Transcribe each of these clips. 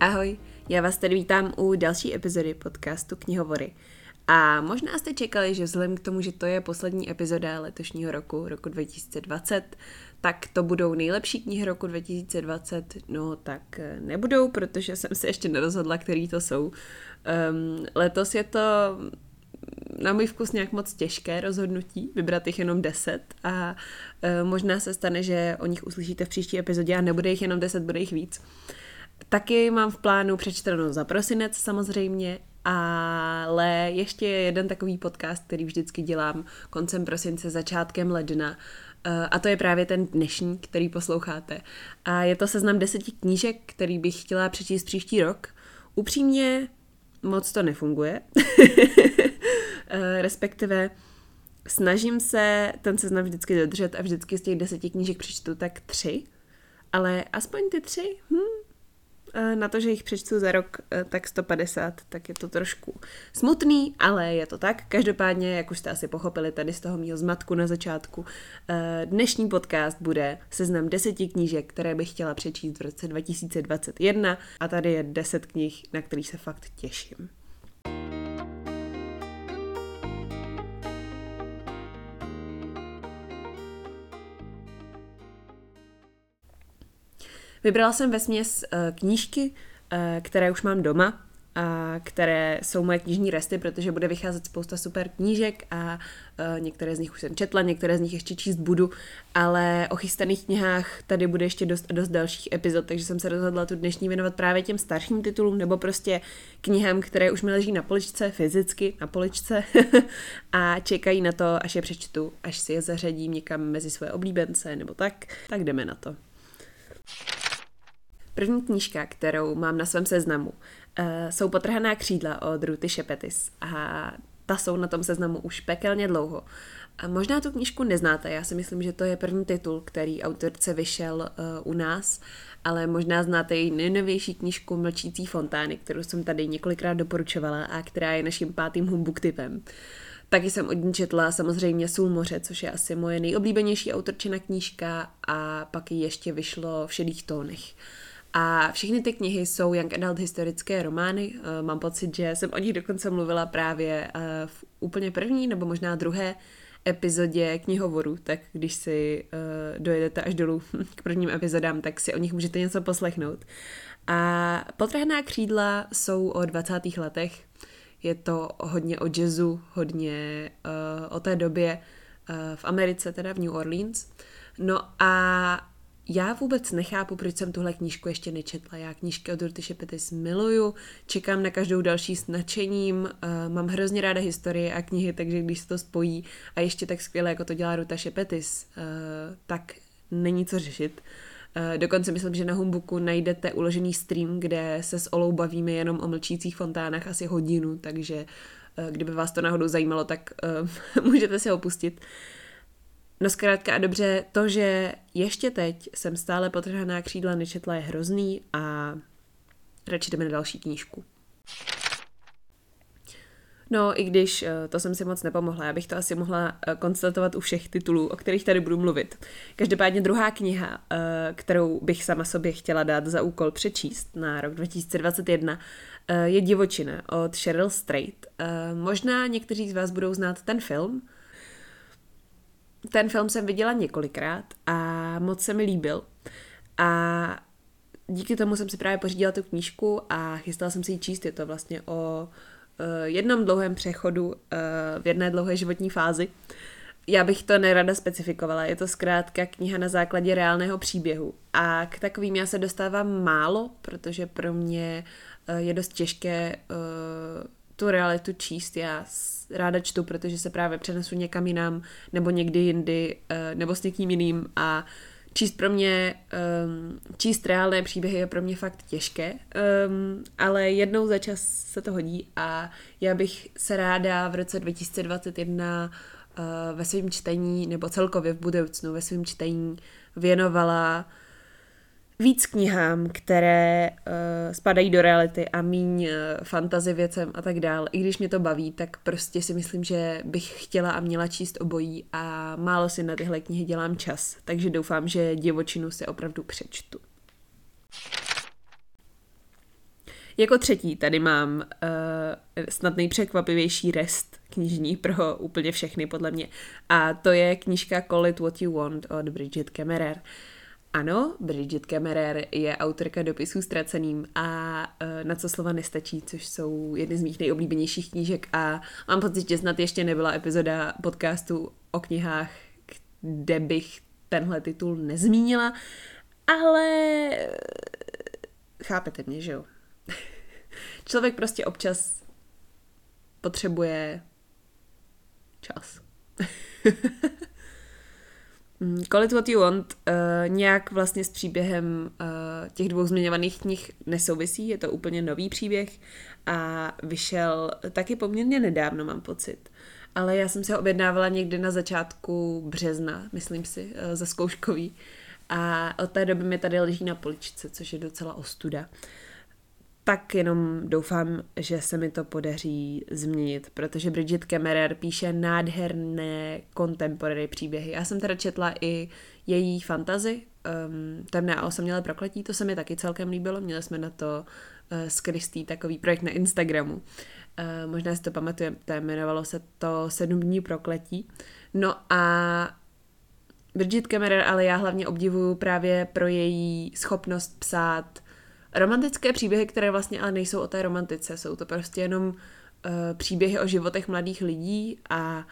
Ahoj, já vás tady vítám u další epizody podcastu Knihovory. A možná jste čekali, že vzhledem k tomu, že to je poslední epizoda letošního roku, roku 2020, tak to budou nejlepší knihy roku 2020. No tak eh, nebudou, protože jsem se ještě nerozhodla, který to jsou. Um, letos je to na můj vkus nějak moc těžké rozhodnutí, vybrat jich jenom 10 a uh, možná se stane, že o nich uslyšíte v příští epizodě a nebude jich jenom 10, bude jich víc. Taky mám v plánu přečteno za prosinec samozřejmě, ale ještě je jeden takový podcast, který vždycky dělám koncem prosince, začátkem ledna. Eh, a to je právě ten dnešní, který posloucháte. A je to seznam deseti knížek, který bych chtěla přečíst příští rok. Upřímně moc to nefunguje. Eh, respektive snažím se ten seznam vždycky dodržet a vždycky z těch deseti knížek přečtu tak tři. Ale aspoň ty tři, hm, na to, že jich přečtu za rok eh, tak 150, tak je to trošku smutný, ale je to tak. Každopádně, jak už jste asi pochopili tady z toho mého zmatku na začátku, eh, dnešní podcast bude seznam deseti knížek, které bych chtěla přečíst v roce 2021 a tady je deset knih, na kterých se fakt těším. Vybrala jsem ve směs uh, knížky, uh, které už mám doma, a které jsou moje knižní resty, protože bude vycházet spousta super knížek a uh, některé z nich už jsem četla, některé z nich ještě číst budu, ale o chystaných knihách tady bude ještě dost a dost dalších epizod, takže jsem se rozhodla tu dnešní věnovat právě těm starším titulům nebo prostě knihám, které už mi leží na poličce, fyzicky na poličce a čekají na to, až je přečtu, až si je zařadím někam mezi své oblíbence nebo tak, tak jdeme na to. První knížka, kterou mám na svém seznamu, uh, jsou Potrhaná křídla od Ruty Šepetis a ta jsou na tom seznamu už pekelně dlouho. A možná tu knížku neznáte, já si myslím, že to je první titul, který autorce vyšel uh, u nás, ale možná znáte její nejnovější knížku Mlčící fontány, kterou jsem tady několikrát doporučovala a která je naším pátým humbuk typem. Taky jsem od ní četla samozřejmě Sůl moře, což je asi moje nejoblíbenější autorčina knížka a pak ji ještě vyšlo v šedých tónech. A všechny ty knihy jsou young adult historické romány. Eh, mám pocit, že jsem o nich dokonce mluvila právě eh, v úplně první nebo možná druhé epizodě knihovoru, tak když si uh, dojedete až dolů k prvním epizodám, tak si o nich můžete něco poslechnout. A Potrhaná křídla jsou o 20. letech. Je to hodně o jazzu, hodně uh, o té době uh, v Americe, teda v New Orleans. No a já vůbec nechápu, proč jsem tuhle knížku ještě nečetla. Já knížky od Ruty Šepetis miluju, čekám na každou další s nadšením, uh, mám hrozně ráda historie a knihy, takže když se to spojí a ještě tak skvěle, jako to dělá Ruta Šepetis, uh, tak není co řešit. Uh, dokonce myslím, že na Humbuku najdete uložený stream, kde se s Olou bavíme jenom o mlčících fontánách asi hodinu, takže uh, kdyby vás to náhodou zajímalo, tak uh, můžete si ho pustit. No zkrátka a dobře, to, že ještě teď jsem stále potrhaná křídla nečetla je hrozný a radši jdeme na další knížku. No, i když eh, to jsem si moc nepomohla, já bych to asi mohla eh, konstatovat u všech titulů, o kterých tady budu mluvit. Každopádně druhá kniha, eh, kterou bych sama sobě chtěla dát za úkol přečíst na rok 2021, je Divočina od Cheryl Strait. Možná někteří z vás budou znát ten film, ten film jsem viděla několikrát a moc se mi líbil. A díky tomu jsem si právě pořídila tu knížku a chystala jsem si ji číst. Je to vlastně o uh, jednom dlouhém přechodu uh, v jedné dlouhé životní fázi. Já bych to nerada specifikovala, je to zkrátka kniha na základě reálného příběhu. A k takovým já se dostávám málo, protože pro mě uh, je dost těžké tu realitu číst. Já ráda čtu, protože se právě přenesu někam jinam, nebo někdy jindy, eh, nebo s někým jiným a číst pro mě, um, číst reálné příběhy je pro mě fakt těžké, um, ale jednou za čas se to hodí a já bych se ráda v roce 2021 uh, eh, ve svém čtení, nebo celkově v budoucnu ve svém čtení věnovala víc knihám, které uh, spadají do reality a míň uh, fantazy věcem a tak dál. I když mě to baví, tak prostě si myslím, že bych chtěla a měla číst obojí a málo si na tyhle knihy dělám čas. Takže doufám, že divočinu si opravdu přečtu. Jako třetí tady mám uh, snad nejpřekvapivější rest knižní pro úplně všechny, podle mě. A to je knížka Call It What You Want od Bridget Kemmerer. Ano, Bridget Kemmerer je autorka dopisů ztraceným a uh, na co slova nestačí, což jsou jedny z mých nejoblíbenějších knížek a mám pocit, že snad ještě nebyla epizoda podcastu o knihách, kde bych tenhle titul nezmínila, ale chápete mě, že jo? Člověk prostě občas potřebuje čas. Mm, Call it what you want uh, nějak vlastně s příběhem uh, těch dvou zmiňovaných knih nesouvisí, je to úplně nový příběh a vyšel taky poměrně nedávno, mám pocit. Ale já jsem se objednávala někdy na začátku března, myslím si, uh, za zkouškový. A od té doby mi tady leží na poličce, což je docela ostuda. Uh, tak jenom doufám, že se mi to podaří změnit, protože Bridget Kemmerer píše nádherné contemporary příběhy. Já jsem teda četla i její fantazy, um, Temné a osamělé prokletí, to se mi taky celkem líbilo, měli jsme na to uh, s Kristý takový projekt na Instagramu. Uh, možná si to pamatujete, jmenovalo se to Sedm dní prokletí. No a Bridget Kemmerer, ale já hlavně obdivuju právě pro její schopnost psát romantické příběhy, které vlastně ale nejsou o té romantice, jsou to prostě jenom uh, příběhy o životech mladých lidí a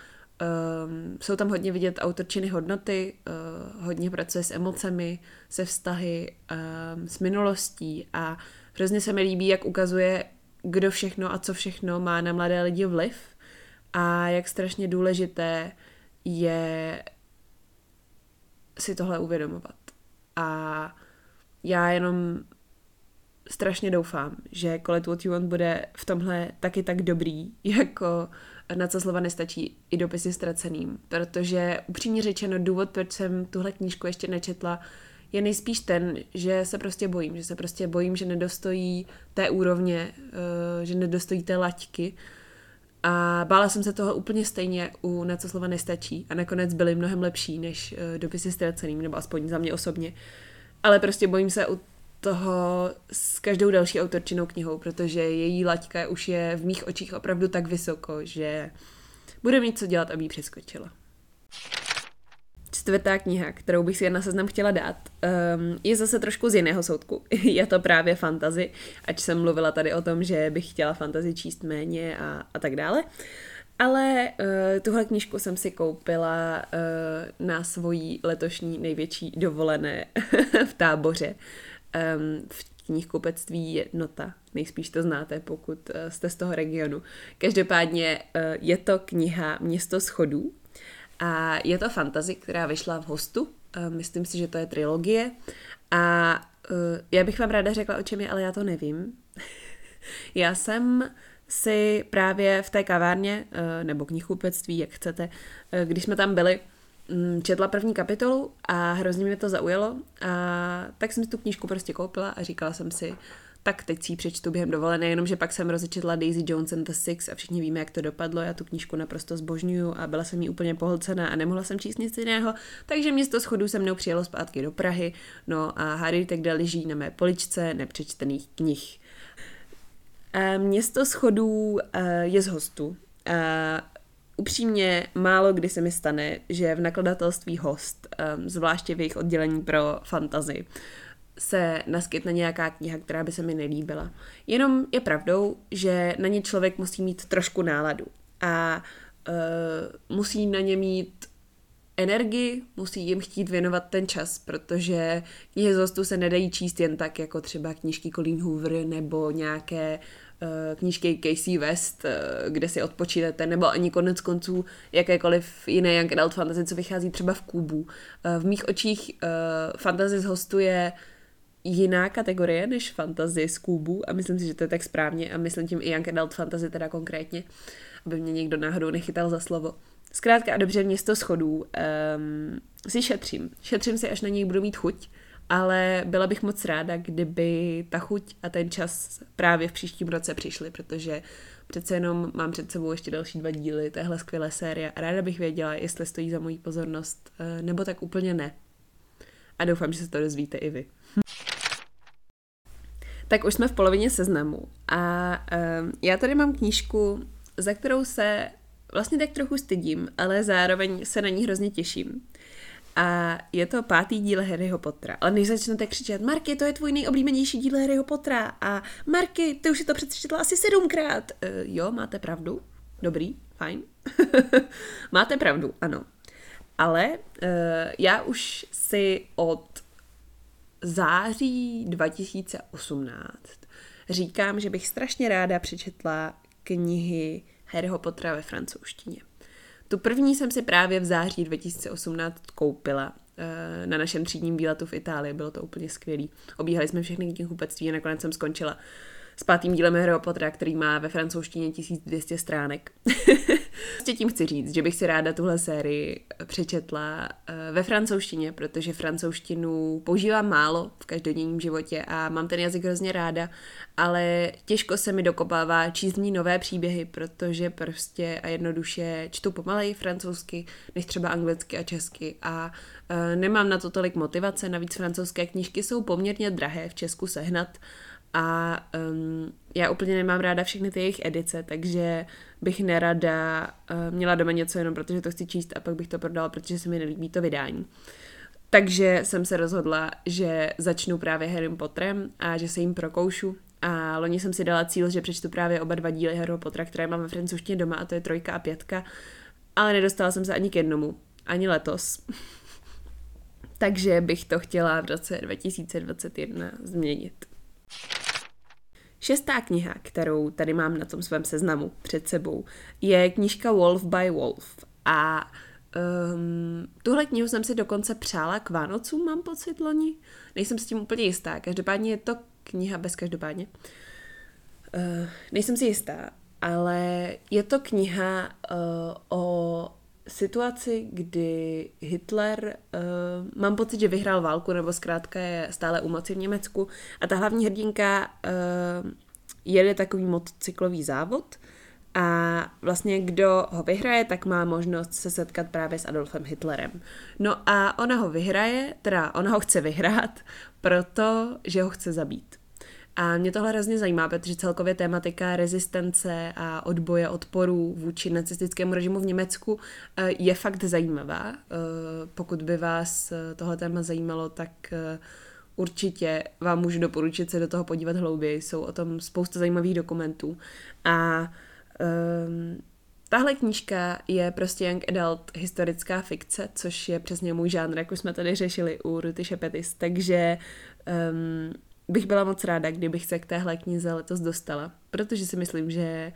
um, jsou tam hodně vidět autorčiny hodnoty, uh, hodně pracuje s emocemi, se vztahy, um, s minulostí a hrozně se mi líbí, jak ukazuje, kdo všechno a co všechno má na mladé lidi vliv a jak strašně důležité je si tohle uvědomovat. A já jenom strašně doufám, že Call It What You Want bude v tomhle taky tak dobrý, jako na co slova nestačí i dopisy ztraceným, protože upřímně řečeno důvod, proč jsem tuhle knížku ještě nečetla, je nejspíš ten, že se prostě bojím, že se prostě bojím, že nedostojí té úrovně, eh, že nedostojí té laťky. A bála jsem se toho úplně stejně u Na co slova nestačí. A nakonec byly mnohem lepší než eh, dopisy ztraceným, nebo aspoň za mě osobně. Ale prostě bojím se u toho s každou další autorčinou knihou, protože její laťka už je v mých očích opravdu tak vysoko, že bude mít co dělat, aby ji přeskočila. Čtvrtá kniha, kterou bych si na seznam chtěla dát, um, je zase trošku z jiného soudku. je to právě fantazy, ať jsem mluvila tady o tom, že bych chtěla fantazy číst méně a, a tak dále. Ale uh, tuhle knížku jsem si koupila uh, na svojí letošní největší dovolené v táboře um, v knihkupectví jednota. Nejspíš to znáte, pokud uh, jste z toho regionu. Každopádně uh, je to kniha Město schodů a je to fantazy, která vyšla v hostu. Myslím si, že to je trilogie. A uh, já bych vám ráda řekla, o čem je, ale já to nevím. já jsem si právě v té kavárně, nebo knihkupectví, jak chcete, když jsme tam byli, četla první kapitolu a hrozně mě to zaujalo a tak jsem si tu knížku prostě koupila a říkala jsem si, tak teď si ji přečtu během dovolené, jenomže pak jsem rozečetla Daisy Jones and the Six a všichni víme, jak to dopadlo. Já tu knížku naprosto zbožňuju a byla jsem jí úplně pohlcená a nemohla jsem číst nic jiného, takže město schodů se mnou přijelo zpátky do Prahy, no a Harry Tegda leží na mé poličce nepřečtených knih. Město schodů eh, je z hostu. Upřímně málo kdy se mi stane, že v nakladatelství host, um, zvláště v jejich oddělení pro fantazy, se naskytne nějaká kniha, která by se mi nelíbila. Jenom je pravdou, že na ně člověk musí mít trošku náladu a uh, musí na ně mít energii, musí jim chtít věnovat ten čas, protože knihy z hostu se nedají číst jen tak, jako třeba knížky Colleen Hoover nebo nějaké knížky Casey West, eh, kde si odpočíte, nebo ani konec konců jakékoliv jiné young adult fantasy, co vychází třeba v Kubu. Eh, v mých očích fantasy zhostuje jiná kategorie než fantasy z Kubu a myslím si, že to je tak správně a myslím tím i young adult fantasy teda konkrétně, aby mě někdo náhodou nechytal za slovo. Zkrátka a dobře město schodů um, si šetřím. Šetřím si, až na něj budu mít chuť ale byla bych moc ráda, kdyby ta chuť a ten čas právě v příštím roce přišly, protože přece jenom mám před sebou ještě další dva díly téhle skvělé série a ráda bych věděla, jestli stojí za moji pozornost, eh, nebo tak úplně ne. A doufám, že se to dozvíte i vy. Tak už jsme v polovině seznamu a um, já tady mám knížku, za kterou se vlastně tak trochu stydím, ale zároveň se na ní hrozně těším. A je to pátý díl Harryho Pottera. Ale než začnete křičet, Marky, to je tvůj nejoblíbenější díl Harryho Pottera. A Marky, ty už si to přečetla asi sedmkrát. Uh, jo, máte pravdu. Dobrý, fajn. máte pravdu, ano. Ale uh, já už si od září 2018 říkám, že bych strašně ráda přečetla knihy Harryho Pottera ve francouzštině. Tu první jsem si právě v září 2018 koupila eh, na našem třídním výletu v Itálii. Bylo to úplně skvělý. Obíhali jsme všechny knihkupectví a nakonec jsem skončila s pátým dílem Harryho Pottera, který má ve francouzštině 1200 stránek. Prostě tím chci říct, že bych si ráda tuhle sérii přečetla eh, ve francouzštině, protože francouzštinu používám málo v každodenním životě a mám ten jazyk hrozně ráda, ale těžko se mi dokopává číst ní nové příběhy, protože prostě a jednoduše čtu pomalej francouzsky, než třeba anglicky a česky a eh, nemám na to tolik motivace, navíc francouzské knížky jsou poměrně drahé v Česku sehnat a um, já úplně nemám ráda všechny ty jejich edice, takže bych nerada uh, měla doma něco jenom protože to chci číst a pak bych to prodala, protože se mi nelíbí to vydání. Takže jsem se rozhodla, že začnu právě Harry Potterem a že se jim prokoušu. A loni jsem si dala cíl, že přečtu právě oba dva díly Harry Pottera, které mám ve francouzštině doma, a to je trojka a pětka. Ale nedostala jsem se ani k jednomu. Ani letos. Takže bych to chtěla v roce 2021 změnit. Šestá kniha, kterou tady mám na tom svém seznamu před sebou, je knížka Wolf by Wolf. A um, tuhle knihu jsem si dokonce přála k Vánocům, mám pocit, loni. Nejsem s tím úplně jistá. Každopádně je to kniha bez každopádně. Uh, nejsem si jistá, ale je to kniha uh, o situaci, kdy Hitler, uh, mám pocit, že vyhrál válku, nebo zkrátka je stále u moci v Německu, a ta hlavní hrdinka uh, jede takový motocyklový závod a vlastně kdo ho vyhraje, tak má možnost se setkat právě s Adolfem Hitlerem. No a ona ho vyhraje, teda ona ho chce vyhrát, protože ho chce zabít. A mě tohle hrozně zajímá, protože celkově tématika rezistence a odboje odporu vůči nacistickému režimu v Německu eh, je fakt zajímavá. Eh, pokud by vás eh, tohle téma zajímalo, tak určitě vám můžu doporučit se do toho podívat hlouběji. Jsou o tom spousta zajímavých dokumentů. A um, tahle knížka je prostě young adult historická fikce, což je přesně můj žánr, jak už jsme tady řešili u Ruty Šepetis. Takže um, bych byla moc ráda, kdybych se k téhle knize letos dostala, protože si myslím, že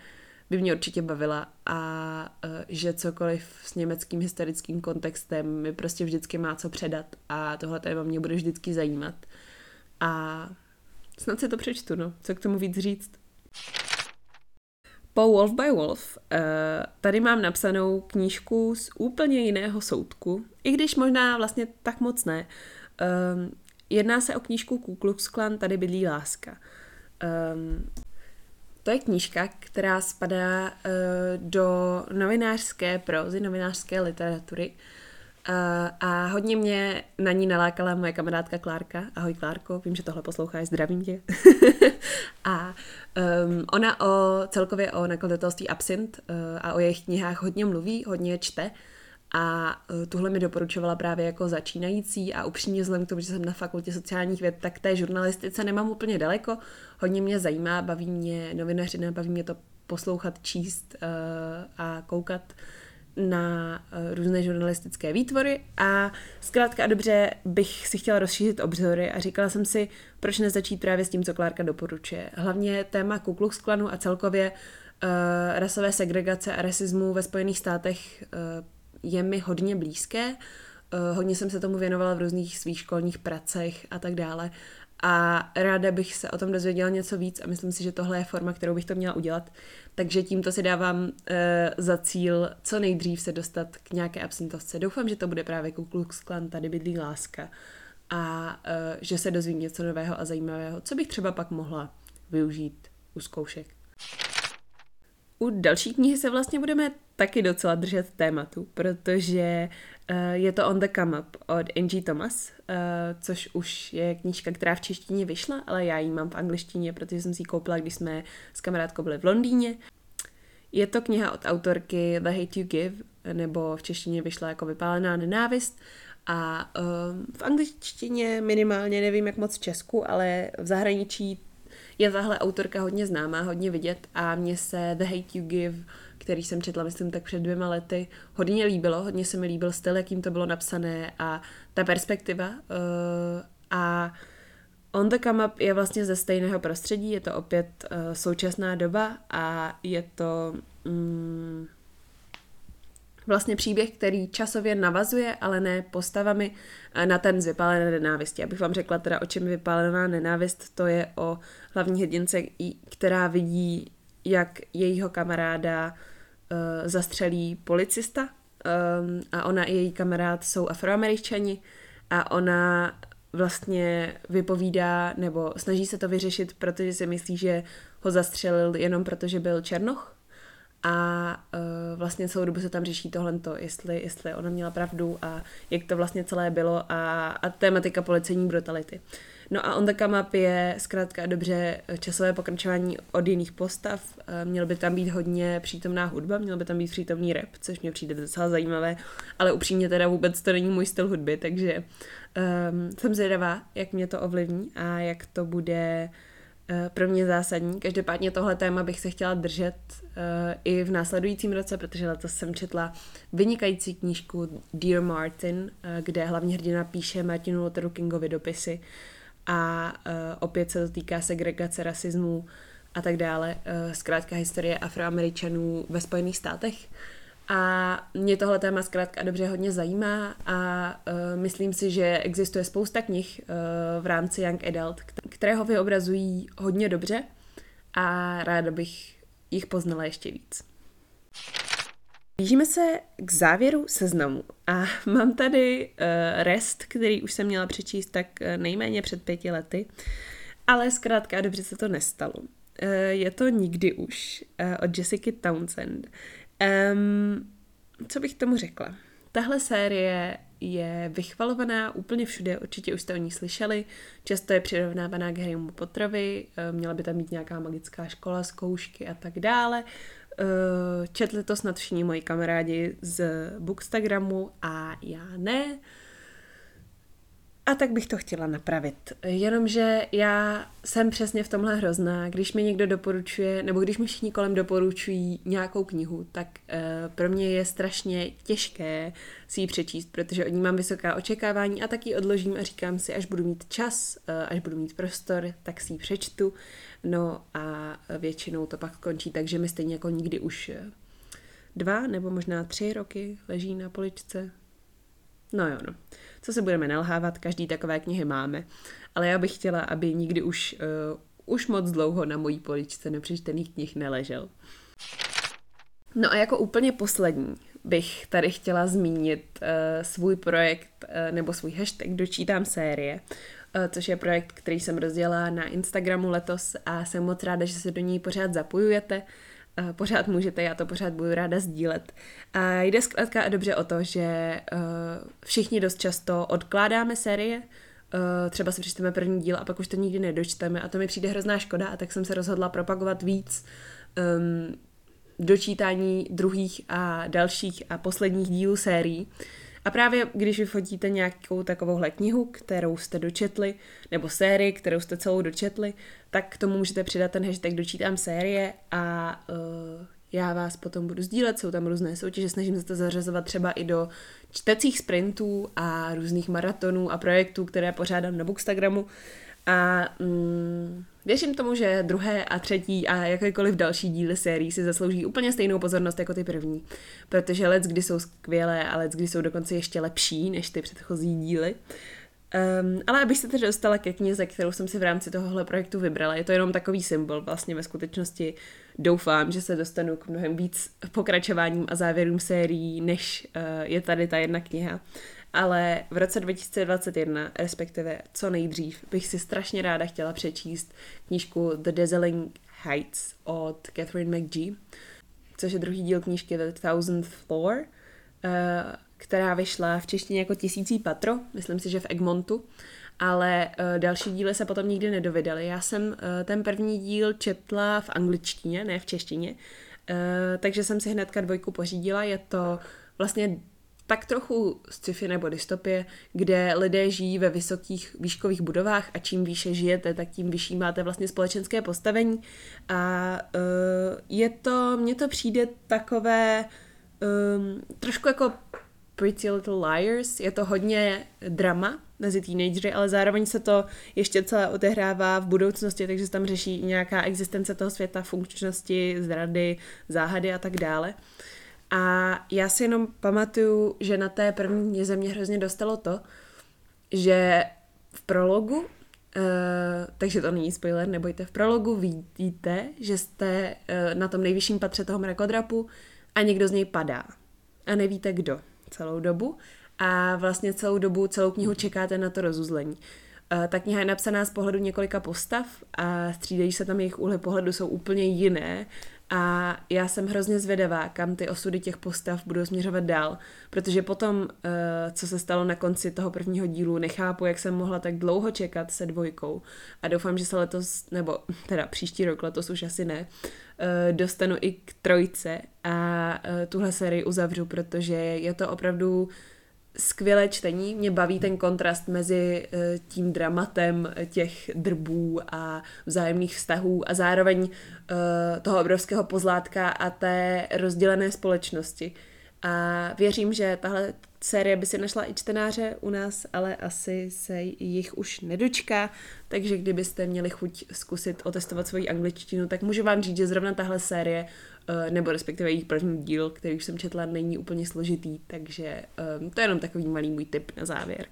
by mě určitě bavila a uh, že cokoliv s německým historickým kontextem mi prostě vždycky má co předat a tohle téma mě bude vždycky zajímat. A snad si to přečtu, no. Co k tomu víc říct? Po Wolf by Wolf uh, tady mám napsanou knížku z úplně jiného soudku, i když možná vlastně tak moc ne. Jedná se o knížku Ku Klux Klan, tady bydlí láska. Um, to je knížka, která spadá uh, do novinářské prózy, novinářské literatury. Uh, a hodně mě na ní nalákala moje kamarádka Klárka. Ahoj Klárko, vím, že tohle posloucháš, zdravím tě. a um, ona o celkově o nakladatelství Absint uh, a o jejich knihách hodně mluví, hodně čte. A e, tuhle mi doporučovala právě jako začínající a upřímně vzhledem k tomu, že jsem na fakultě sociálních věd, tak té žurnalistice nemám úplně daleko. Hodně mě zajímá, baví mě novinařina, baví mě to poslouchat, číst uh, a koukat na uh, různé žurnalistické výtvory a zkrátka a dobře bych si chtěla rozšířit obzory a říkala jsem si, proč nezačít právě s tím, co Klárka doporučuje. Hlavně téma Ku Klux Klanu a celkově uh, rasové segregace a rasismu ve Spojených státech uh, je mi hodně blízké. Uh, hodně jsem se tomu věnovala v různých svých školních pracech a tak dále. A ráda bych se o tom dozvěděla něco víc a myslím si, že tohle je forma, kterou bych to měla udělat. Takže tímto si dávám uh, za cíl co nejdřív se dostat k nějaké absintovce. Doufám, že to bude právě Ku Klux Klan, tady bydlí láska. A uh, že se dozvím něco nového a zajímavého, co bych třeba pak mohla využít u zkoušek. U další knihy se vlastně budeme taky docela držet tématu, protože uh, je to On the Come Up od Angie Thomas, uh, což už je knížka, která v češtině vyšla, ale já ji mám v angličtině, protože jsem si ji koupila, když jsme s kamarádkou byli v Londýně. Je to kniha od autorky The Hate You Give, nebo v češtině vyšla jako Vypálená nenávist. A um, v angličtině minimálně nevím, jak moc v Česku, ale v zahraničí je tahle autorka hodně známá, hodně vidět a mně se The Hate You Give, který jsem četla, myslím, tak před dvěma lety, hodně líbilo, hodně se mi líbil styl, jakým to bylo napsané a ta perspektiva uh, a On the Come Up je vlastně ze stejného prostředí, je to opět uh, současná doba a je to um, vlastně příběh, který časově navazuje, ale ne postavami eh, na ten z vypálené nenávisti. Abych vám řekla teda, o čem vypálená nenávist, to je o hlavní hrdince, která vidí, jak jejího kamaráda uh, zastřelí policista um, a ona i její kamarád jsou afroameričani a ona vlastně vypovídá nebo snaží se to vyřešit, protože si myslí, že ho zastřelil jenom proto, že byl černoch a uh, vlastně celou dobu se tam řeší tohle, jestli, jestli ona měla pravdu a jak to vlastně celé bylo a, a tématika policejní brutality. No a On Come Up je zkrátka dobře časové pokračování od jiných postav. Uh, měl by tam být hodně přítomná hudba, měl by tam být přítomný rap, což mě přijde docela zajímavé, ale upřímně teda vůbec to není můj styl hudby, takže um, jsem zvědavá, jak mě to ovlivní a jak to bude uh, Eh, pro mě zásadní. Každopádně tohle téma bych se chtěla držet uh, i v následujícím roce, protože letos jsem četla vynikající knížku Dear Martin, uh, kde hlavní hrdina píše Martinu Lutheru Kingovi dopisy a opět se to týká segregace, rasismu a tak dále. Zkrátka historie afroameričanů ve Spojených státech. A mě tohle téma zkrátka dobře hodně zajímá a uh, myslím si, že existuje spousta knih uh, v rámci Young Adult, které ho vyobrazují hodně dobře a ráda bych jich poznala ještě víc. Blížíme se k závěru seznamu a mám tady uh, rest, který už jsem měla přečíst tak nejméně před pěti lety, ale zkrátka dobře se to nestalo. Uh, je to Nikdy už uh, od Jessica Townsend. Um, co bych tomu řekla? Tahle série je vychvalovaná úplně všude, určitě už jste o ní slyšeli, často je přirovnávaná k Harrymu Potterovi, měla by tam být nějaká magická škola, zkoušky a tak dále. Četli to snad všichni moji kamarádi z Bookstagramu a já ne. A tak bych to chtěla napravit. Jenomže já jsem přesně v tomhle hrozná. Když mi někdo doporučuje, nebo když mi všichni kolem doporučují nějakou knihu, tak uh, pro mě je strašně těžké si ji přečíst, protože od ní mám vysoká očekávání a tak ji odložím a říkám si, až budu mít čas, uh, až budu mít prostor, tak si ji přečtu. No a většinou to pak končí tak, že mi stejně jako nikdy už dva nebo možná tři roky leží na poličce. No jo, no. Co se budeme nalhávat, každý takové knihy máme. Ale já bych chtěla, aby nikdy už, uh, už moc dlouho na mojí poličce nepřečtených knih neležel. No a jako úplně poslední bych tady chtěla zmínit uh, svůj projekt uh, nebo svůj hashtag Dočítám série, uh, což je projekt, který jsem rozdělala na Instagramu letos a jsem moc ráda, že se do něj pořád zapojujete. Uh, pořád můžete, já to pořád budu ráda sdílet. A jde zkrátka dobře o to, že uh, všichni dost často odkládáme série, uh, třeba si přečteme první díl a pak už to nikdy nedočteme a to mi přijde hrozná škoda a tak jsem se rozhodla propagovat víc um, dočítání druhých a dalších a posledních dílů sérií. A právě když vyfotíte nějakou takovouhle knihu, kterou jste dočetli, nebo sérii, kterou jste celou dočetli, tak k tomu můžete přidat ten hashtag dočítám série a uh, já vás potom budu sdílet, jsou tam různé soutěže, snažím se to zařazovat třeba i do čtecích sprintů a různých maratonů a projektů, které pořádám na Bookstagramu. A mm, věřím tomu, že druhé a třetí a jakékoliv další díly sérii si zaslouží úplně stejnou pozornost jako ty první. Protože let kdy jsou skvělé a let kdy jsou dokonce ještě lepší než ty předchozí díly. Um, ale abych se tedy dostala ke knize, kterou jsem si v rámci tohohle projektu vybrala, je to jenom takový symbol. Vlastně ve skutečnosti doufám, že se dostanu k mnohem víc pokračováním a závěrům sérií, než uh, je tady ta jedna kniha. Ale v roce 2021, respektive co nejdřív, bych si strašně ráda chtěla přečíst knížku The Dazzling Heights od Catherine McGee. což je druhý díl knížky The Thousandth Floor, uh, která vyšla v češtině jako Tisící patro, myslím si, že v Egmontu, ale uh, další díly se potom nikdy nedovydaly. Já jsem uh, ten první díl četla v angličtině, ne v češtině, uh, takže jsem si hnedka dvojku pořídila. Je to vlastně tak trochu sci-fi nebo dystopie, kde lidé žijí ve vysokých výškových budovách a čím výše žijete, tak tím vyšší máte vlastně společenské postavení. A uh, je to, mně to přijde takové um, trošku jako Pretty Little Liars, je to hodně drama mezi teenagery, ale zároveň se to ještě celé odehrává v budoucnosti, takže se tam řeší nějaká existence toho světa, funkčnosti, zrady, záhady a tak dále. A já si jenom pamatuju, že na té první knize mě hrozně dostalo to, že v prologu, uh, takže to není spoiler, nebojte, v prologu vidíte, že jste uh, na tom nejvyšším patře toho mrakodrapu a někdo z něj padá. A nevíte kdo celou dobu. A vlastně celou dobu, celou knihu čekáte na to rozuzlení. Uh, ta kniha je napsaná z pohledu několika postav a střídají se tam jejich úhly pohledu, jsou úplně jiné a já jsem hrozně zvědavá, kam ty osudy těch postav budou směřovat dál, protože potom, eh, co se stalo na konci toho prvního dílu, nechápu, jak jsem mohla tak dlouho čekat se dvojkou. A doufám, že se letos, nebo teda příští rok, letos už asi ne, eh, dostanu i k trojce a eh, tuhle sérii uzavřu, protože je to opravdu skvělé čtení. Mě baví ten kontrast mezi eh, tím dramatem těch drbů a vzájemných vztahů a zároveň eh, toho obrovského pozlátka a té rozdělené společnosti. A věřím, že tahle série by si našla i čtenáře u nás, ale asi se jich už nedočká, takže kdybyste měli chuť zkusit otestovat svoji angličtinu, tak můžu vám říct, že zrovna tahle série Eh, nebo respektive jejich první díl, který už jsem četla, není úplně složitý, takže um, to je jenom takový malý můj tip na závěr.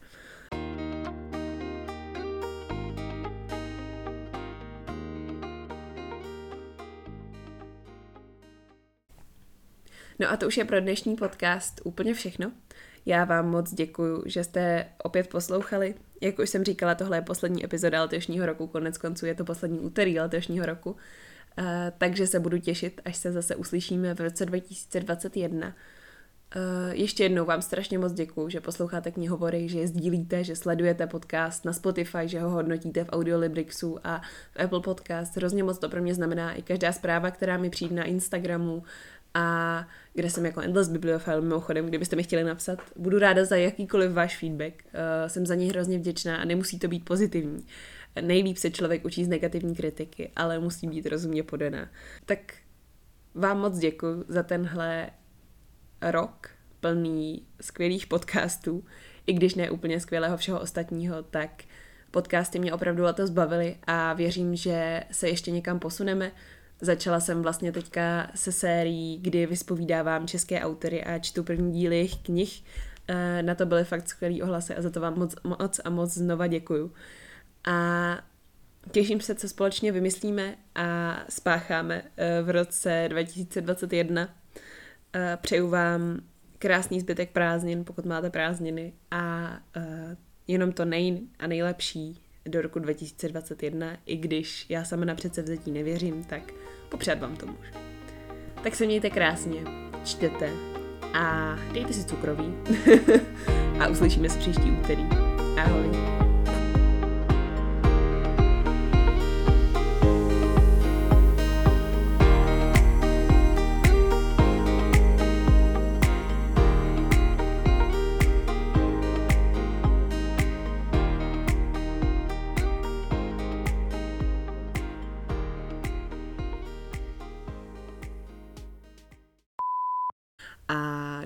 No a to už je pro dnešní podcast úplně všechno. Já vám moc děkuju, že jste opět poslouchali. Jak už jsem říkala, tohle je poslední epizoda letošního roku, konec konců je to poslední úterý letošního roku. Eh, takže se budu těšit, až se zase uslyšíme v roce 2021. Uh, eh, ještě jednou vám strašně moc děkuju, že posloucháte knihovory, že je sdílíte, že sledujete podcast na Spotify, že ho hodnotíte v Audiolibrixu a v Apple Podcast. Hrozně moc to pro mě znamená i každá zpráva, která mi přijde na Instagramu a kde jsem jako Endless Bibliofile mimochodem, kdybyste mi chtěli napsat. Budu ráda za jakýkoliv váš feedback. Uh, jsem za něj hrozně vděčná a nemusí to být pozitivní. Nejlíp se člověk učí z negativní kritiky, ale musí být rozumně podaná. Tak vám moc děkuji za tenhle rok plný skvělých podcastů, i když ne úplně skvělého všeho ostatního, tak podcasty mě opravdu letos bavily a věřím, že se ještě někam posuneme. Začala jsem vlastně teďka se sérií, kdy vyspovídávám české autory a čtu první díly jejich knih. Eh, na to byly fakt skvělý ohlasy a za to vám moc, moc a moc znova děkuju. A těším se, co společně vymyslíme a spácháme eh, v roce 2021. Eh, přeju vám krásný zbytek prázdnin, pokud máte prázdniny a eh, jenom to nej a nejlepší do roku 2021, i když já sama na předsevzetí nevěřím, tak popřát vám to můžu. Tak se mějte krásně, čtěte a dejte si cukroví a uslyšíme se příští úterý. Ahoj.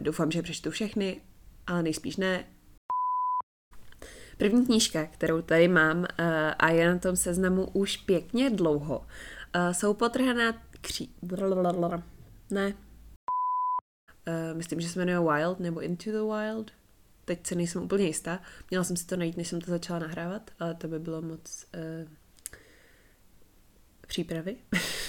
Doufám, že přečtu všechny, ale nejspíš ne. První knížka, kterou tady mám uh, a je na tom seznamu už pěkně dlouho, uh, jsou potrhaná kří... Ne. Uh, myslím, že se jmenuje Wild nebo Into the Wild. Teď se nejsem úplně jistá. Měla jsem si to najít, než jsem to začala nahrávat, ale to by bylo moc uh, přípravy.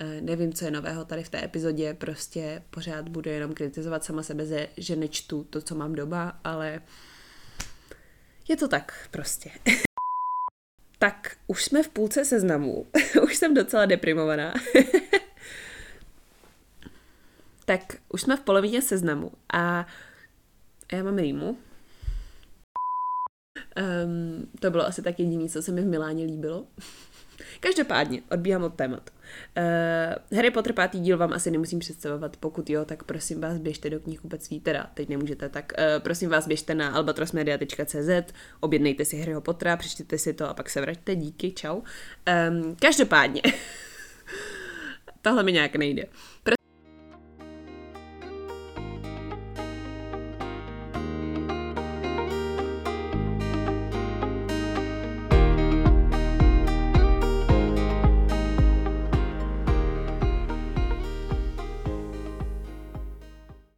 Eh, nevím, co je nového tady v té epizodě, prostě pořád budu jenom kritizovat sama sebe, že nečtu to, co mám doma, ale je to tak prostě. tak už jsme v půlce seznamu, už jsem docela deprimovaná. tak už jsme v polovině seznamu a já mám rýmu. Um, to bylo asi tak jediné, co se mi v Miláně líbilo. Každopádně, odbíhám od tématu. Uh, Harry Potter pátý díl vám asi nemusím představovat, pokud jo, tak prosím vás běžte do knihkupectví, teda teď nemůžete, tak uh, prosím vás běžte na albatrosmedia.cz, objednejte si Harryho Pottera, přečtěte si to a pak se vraťte, díky, čau. Um, každopádně, tohle mi nějak nejde.